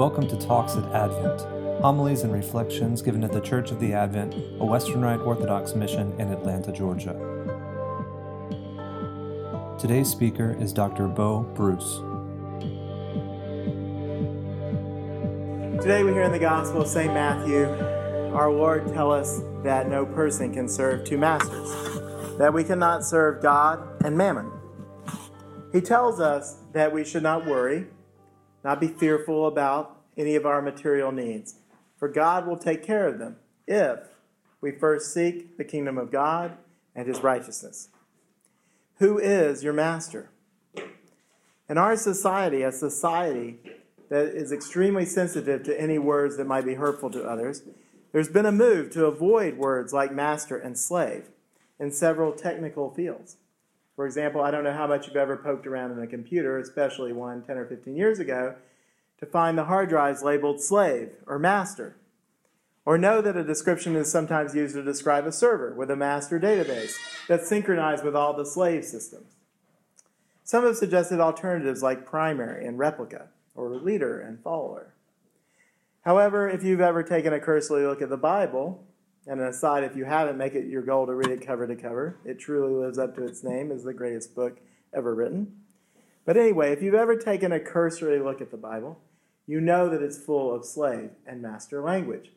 Welcome to Talks at Advent, homilies and reflections given at the Church of the Advent, a Western Rite Orthodox mission in Atlanta, Georgia. Today's speaker is Dr. Bo Bruce. Today we hear in the Gospel of St. Matthew, our Lord tell us that no person can serve two masters, that we cannot serve God and mammon. He tells us that we should not worry, not be fearful about any of our material needs, for God will take care of them if we first seek the kingdom of God and his righteousness. Who is your master? In our society, a society that is extremely sensitive to any words that might be hurtful to others, there's been a move to avoid words like master and slave in several technical fields. For example, I don't know how much you've ever poked around in a computer, especially one 10 or 15 years ago, to find the hard drives labeled slave or master. Or know that a description is sometimes used to describe a server with a master database that's synchronized with all the slave systems. Some have suggested alternatives like primary and replica, or leader and follower. However, if you've ever taken a cursory look at the Bible, and an aside, if you haven't, make it your goal to read it cover to cover. It truly lives up to its name as the greatest book ever written. But anyway, if you've ever taken a cursory look at the Bible, you know that it's full of slave and master language.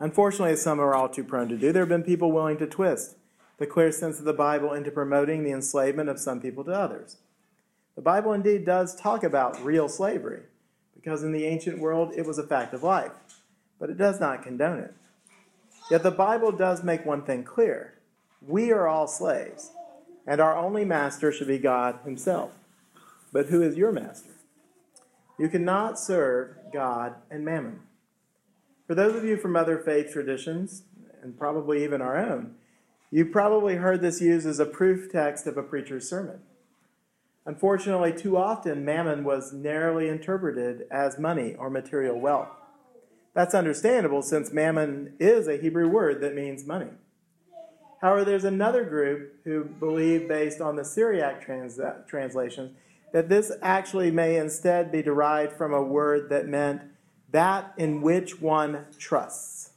Unfortunately, as some are all too prone to do, there have been people willing to twist the clear sense of the Bible into promoting the enslavement of some people to others. The Bible indeed does talk about real slavery, because in the ancient world it was a fact of life, but it does not condone it. Yet the Bible does make one thing clear we are all slaves, and our only master should be God Himself. But who is your master? You cannot serve God and mammon. For those of you from other faith traditions, and probably even our own, you probably heard this used as a proof text of a preacher's sermon. Unfortunately, too often, mammon was narrowly interpreted as money or material wealth. That's understandable since mammon is a Hebrew word that means money. However, there's another group who believe, based on the Syriac trans- translations, that this actually may instead be derived from a word that meant that in which one trusts.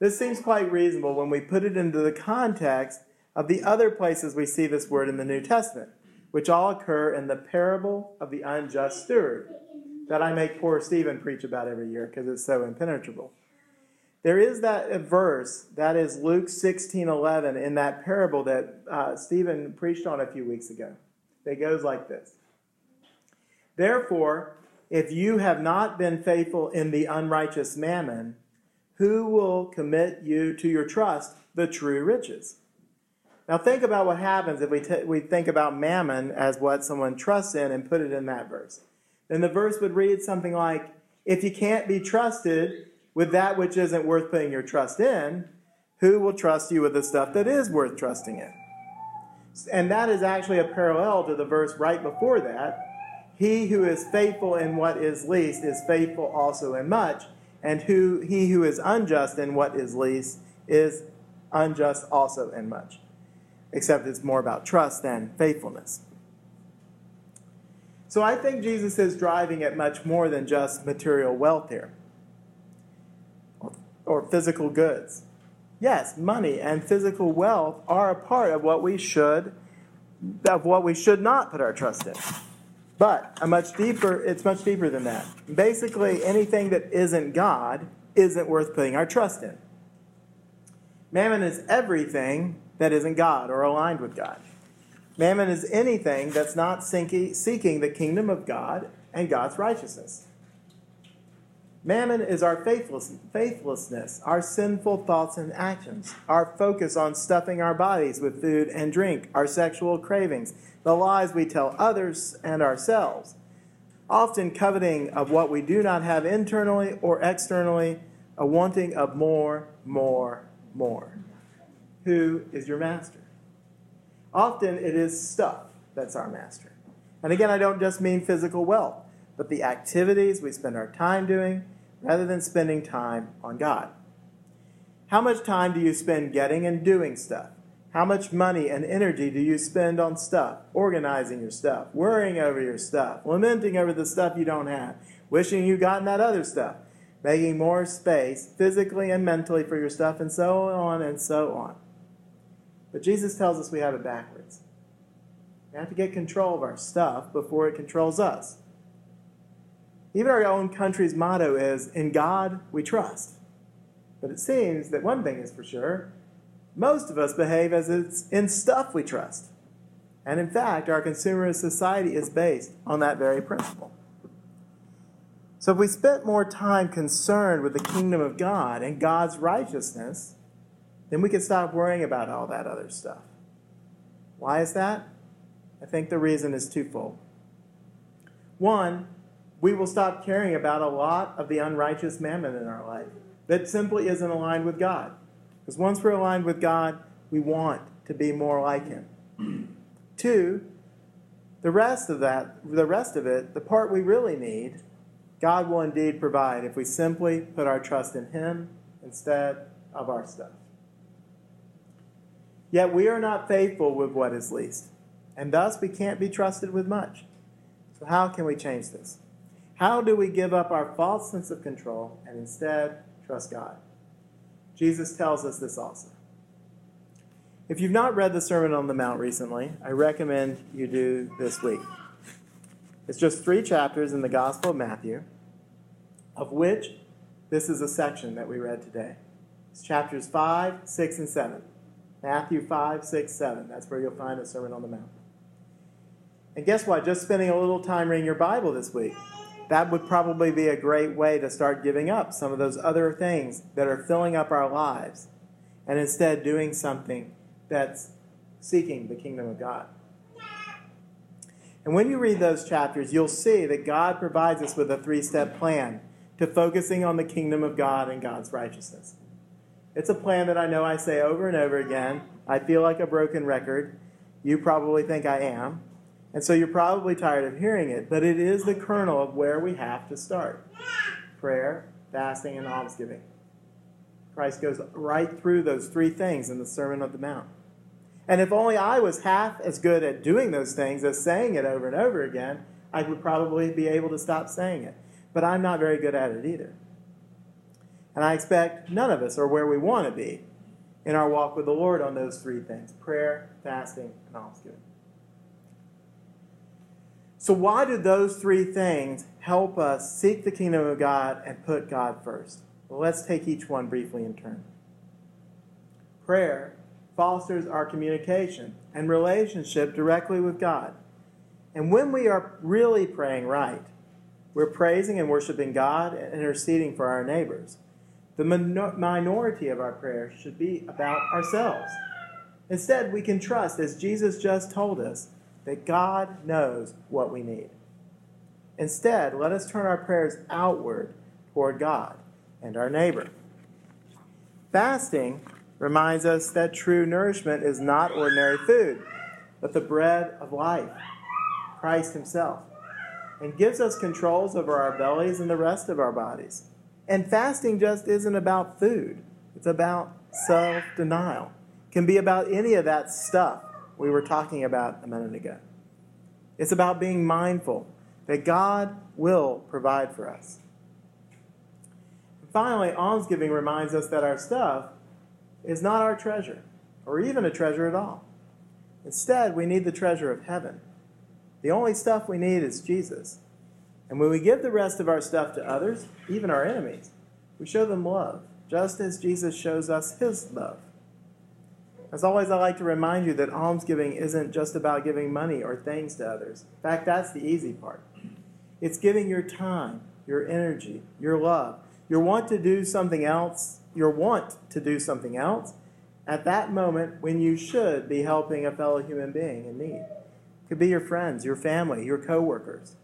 This seems quite reasonable when we put it into the context of the other places we see this word in the New Testament, which all occur in the parable of the unjust steward that I make poor Stephen preach about every year because it's so impenetrable. There is that verse that is Luke 16 11 in that parable that uh, Stephen preached on a few weeks ago that goes like this Therefore, if you have not been faithful in the unrighteous mammon, who will commit you to your trust the true riches? Now, think about what happens if we, t- we think about mammon as what someone trusts in and put it in that verse then the verse would read something like, If you can't be trusted with that which isn't worth putting your trust in, who will trust you with the stuff that is worth trusting in? And that is actually a parallel to the verse right before that. He who is faithful in what is least is faithful also in much, and who he who is unjust in what is least is unjust also in much. Except it's more about trust than faithfulness. So I think Jesus is driving at much more than just material wealth here or, physical goods. Yes, money and physical wealth are a part of what we should of what we should not put our trust in. But a much deeper it's much deeper than that. Basically anything that isn't God isn't worth putting our trust in. Mammon is everything that isn't God or aligned with God. Mammon is anything that's not seeking the kingdom of God and God's righteousness. Mammon is our faithlessness, our sinful thoughts and actions, our focus on stuffing our bodies with food and drink, our sexual cravings, the lies we tell others and ourselves, often coveting of what we do not have internally or externally, a wanting of more, more, more. Who is your master? Often it is stuff that's our master. And again, I don't just mean physical wealth, but the activities we spend our time doing rather than spending time on God. How much time do you spend getting and doing stuff? How much money and energy do you spend on stuff, organizing your stuff, worrying over your stuff, lamenting over the stuff you don't have, wishing you'd gotten that other stuff, making more space physically and mentally for your stuff, and so on and so on. But Jesus tells us we have it backwards. We have to get control of our stuff before it controls us. Even our own country's motto is In God we trust. But it seems that one thing is for sure most of us behave as it's in stuff we trust. And in fact, our consumerist society is based on that very principle. So if we spent more time concerned with the kingdom of God and God's righteousness, then we could stop worrying about all that other stuff. Why is that? I think the reason is twofold. One, we will stop caring about a lot of the unrighteous mammon in our life that simply isn't aligned with God. Because once we're aligned with God, we want to be more like Him. Two, the rest of that, the rest of it, the part we really need, God will indeed provide if we simply put our trust in Him instead of our stuff. Yet we are not faithful with what is least, and thus we can't be trusted with much. So, how can we change this? How do we give up our false sense of control and instead trust God? Jesus tells us this also. If you've not read the Sermon on the Mount recently, I recommend you do this week. It's just three chapters in the Gospel of Matthew, of which this is a section that we read today. It's chapters 5, 6, and 7. Matthew 5, 6, 7. That's where you'll find the Sermon on the Mount. And guess what? Just spending a little time reading your Bible this week that would probably be a great way to start giving up some of those other things that are filling up our lives and instead doing something that's seeking the kingdom of God. And when you read those chapters, you'll see that God provides us with a three step plan to focusing on the kingdom of God and God's righteousness. It's a plan that I know I say over and over again. I feel like a broken record. You probably think I am. And so you're probably tired of hearing it, but it is the kernel of where we have to start prayer, fasting, and almsgiving. Christ goes right through those three things in the Sermon of the Mount. And if only I was half as good at doing those things as saying it over and over again, I would probably be able to stop saying it. But I'm not very good at it either. And I expect none of us are where we want to be in our walk with the Lord on those three things prayer, fasting, and almsgiving. So, why do those three things help us seek the kingdom of God and put God first? Well, let's take each one briefly in turn. Prayer fosters our communication and relationship directly with God. And when we are really praying right, we're praising and worshiping God and interceding for our neighbors. The minority of our prayers should be about ourselves. Instead, we can trust, as Jesus just told us, that God knows what we need. Instead, let us turn our prayers outward toward God and our neighbor. Fasting reminds us that true nourishment is not ordinary food, but the bread of life, Christ Himself, and gives us controls over our bellies and the rest of our bodies. And fasting just isn't about food, it's about self denial. Can be about any of that stuff we were talking about a minute ago. It's about being mindful that God will provide for us. And finally, almsgiving reminds us that our stuff is not our treasure, or even a treasure at all. Instead, we need the treasure of heaven. The only stuff we need is Jesus. And when we give the rest of our stuff to others, even our enemies, we show them love, just as Jesus shows us his love. As always, I like to remind you that almsgiving isn't just about giving money or things to others. In fact, that's the easy part. It's giving your time, your energy, your love, your want to do something else, your want to do something else at that moment when you should be helping a fellow human being in need. It could be your friends, your family, your coworkers.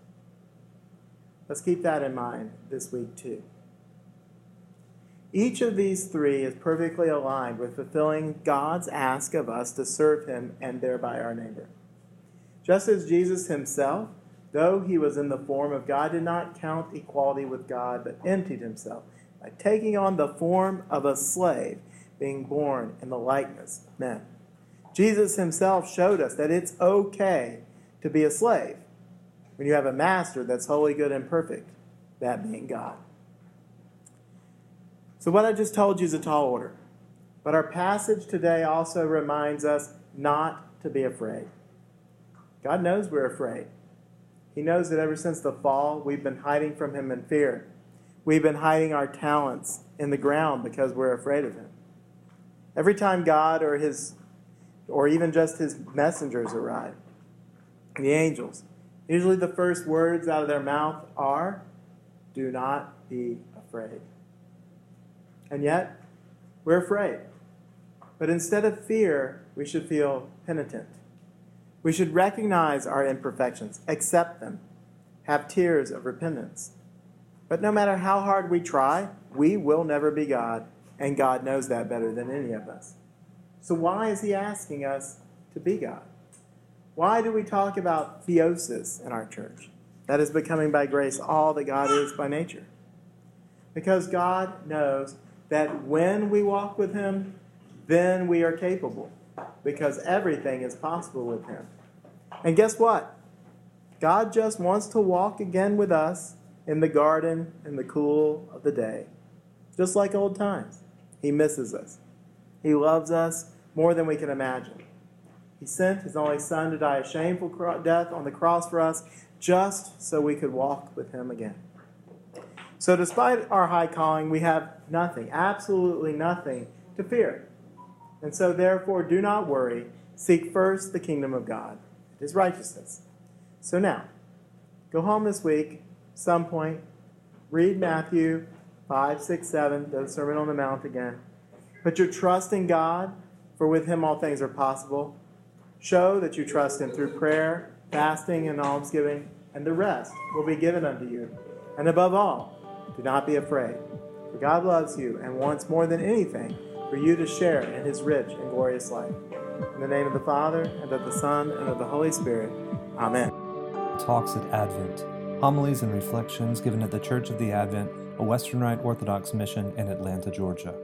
Let's keep that in mind this week too. Each of these three is perfectly aligned with fulfilling God's ask of us to serve Him and thereby our neighbor. Just as Jesus Himself, though He was in the form of God, did not count equality with God, but emptied Himself by taking on the form of a slave, being born in the likeness of men. Jesus himself showed us that it's okay to be a slave when you have a master that's holy, good, and perfect, that being God. So, what I just told you is a tall order. But our passage today also reminds us not to be afraid. God knows we're afraid. He knows that ever since the fall, we've been hiding from Him in fear. We've been hiding our talents in the ground because we're afraid of Him. Every time God or His, or even just His messengers arrive, the angels, usually the first words out of their mouth are, Do not be afraid. And yet, we're afraid. But instead of fear, we should feel penitent. We should recognize our imperfections, accept them, have tears of repentance. But no matter how hard we try, we will never be God, and God knows that better than any of us. So, why is He asking us to be God? Why do we talk about theosis in our church? That is becoming by grace all that God is by nature. Because God knows that when we walk with Him, then we are capable because everything is possible with Him. And guess what? God just wants to walk again with us in the garden in the cool of the day, just like old times. He misses us. He loves us more than we can imagine. He sent His only Son to die a shameful death on the cross for us just so we could walk with Him again. So, despite our high calling, we have nothing, absolutely nothing to fear. And so, therefore, do not worry. Seek first the kingdom of God, and his righteousness. So now, go home this week, some point, read Matthew 5, 6, 7, the Sermon on the Mount again. Put your trust in God, for with him all things are possible. Show that you trust him through prayer, fasting, and almsgiving, and the rest will be given unto you. And above all, do not be afraid, for God loves you and wants more than anything for you to share in his rich and glorious life. In the name of the Father, and of the Son, and of the Holy Spirit. Amen. Talks at Advent Homilies and Reflections given at the Church of the Advent, a Western Rite Orthodox mission in Atlanta, Georgia.